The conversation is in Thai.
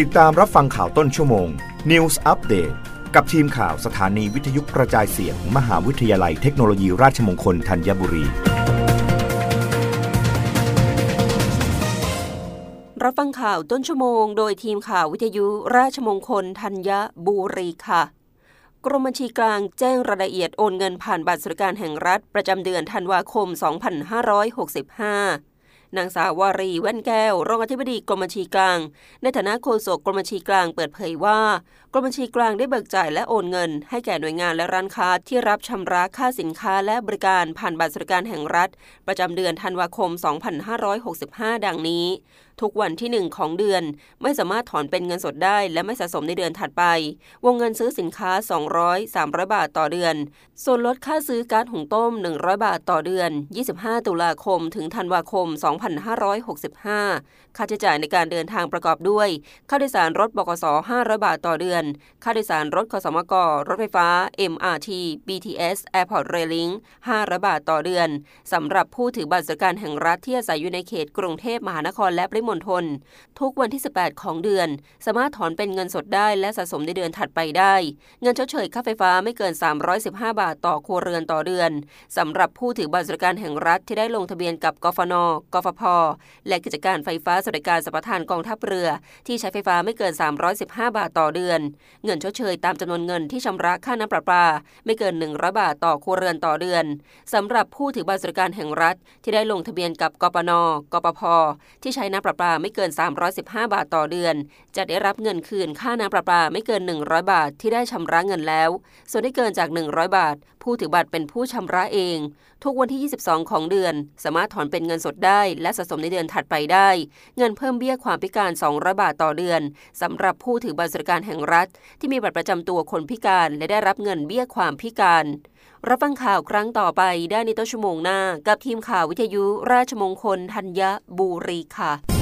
ติดตามรับฟังข่าวต้นชั่วโมง News Update กับทีมข่าวสถานีวิทยุกระจายเสียงมมหาวิทยาลัยเทคโนโลยีราชมงคลธัญบุรี รับฟังข่าวต้นชั่วโมง โดยทีมข่าววิทยุราชมงคลธัญบุรีค่ะกรมบัญชีกลางแจ้งรายละเอียดโอนเงินผ่านบัตรสวัสดิการแห่งรัฐ ประจำเดือนธันวาคม 2565 นางสาววารีแว่นแก้ว รองอธิบดีกรมบัญชีกลาง ในฐานะโฆษกกรมบัญชีกลางเปิดเผยว่ากรมบัญชีกลางได้เบิกจ่ายและโอนเงิน ให้แก่หน่วยงานและร้านค้าที่รับชำระค่าสินค้าและบริการผ่านบัตรสวัสดิการแห่งรัฐ ประจำเดือนธันวาคม 2565 ดังนี้ทุกวันที่ 1 ของเดือน ไม่สามารถถอนเป็นเงินสดได้ และไม่สะสมในเดือนถัดไป วงเงินซื้อสินค้า 200 300 บาทต่อเดือน ส่วนลดค่าซื้อกาซหุงต้ม 100 บาทต่อเดือน 25 ตุลาคม ถึงธันวาคม 2565 ค่าใช้จ่ายในการเดินทางประกอบด้วย ค่าโดยสารรถบกส500 บาทต่อเดือน ค่าโดยสารรถคสมก รถไฟฟ้า MRT BTS Airport Railing 500 บาทต่อเดือนสำหรับผู้ถือบัตรสวัสดิการแห่งรัฐที่อาศัยอยู่ในเขตกรุงเทพมหานครและปริมณฑลทุกวันที่ 18 ของเดือน สามารถถอนเป็นเงินสดได้และสะสมในเดือนถัดไปได้ เงินชดเชยค่าไฟฟ้าไม่เกิน 315 บาทต่อครัวเรือนต่อเดือนสำหรับผู้ถือบัตรสวัสดิการแห่งรัฐที่ได้ลงทะเบียนกับกฟน กฟพ และกิจการไฟฟ้าสวัสดิการสัมปทานกองทัพเรือ ที่ใช้ไฟฟ้าไม่เกิน 315 บาทต่อเดือน เงินชดเชยตามจำนวนเงินที่ชำระค่าน้ำประปา ไม่เกิน 100 บาทต่อครัวเรือนต่อเดือนสำหรับผู้ถือบัตรสวัสดิการแห่งรัฐที่ได้ลงทะเบียนกับกปน กปพ ที่ใช้น้ำประปาไม่เกิน 315 บาทต่อเดือน จะได้รับเงินคืนค่าน้ำประปาไม่เกิน 100 บาทที่ได้ชำระเงินแล้ว ส่วนที่เกินจาก 100 บาท ผู้ถือบัตรเป็นผู้ชำระเอง ทุกวันที่ 22 ของเดือน สามารถถอนเป็นเงินสดได้ และสะสมในเดือนถัดไปได้ เงินเพิ่มเบี้ยความพิการ 200 บาทต่อเดือนสำหรับผู้ถือบัตรสวัสดิการแห่งรัฐ ที่มีบัตรประจำตัวคนพิการ และได้รับเงินเบี้ยความพิการรับฟังข่าวครั้งต่อไปได้ในต้นชั่วโมงหน้า กับทีมข่าววิทยุราชมงคลธัญบุรีค่ะ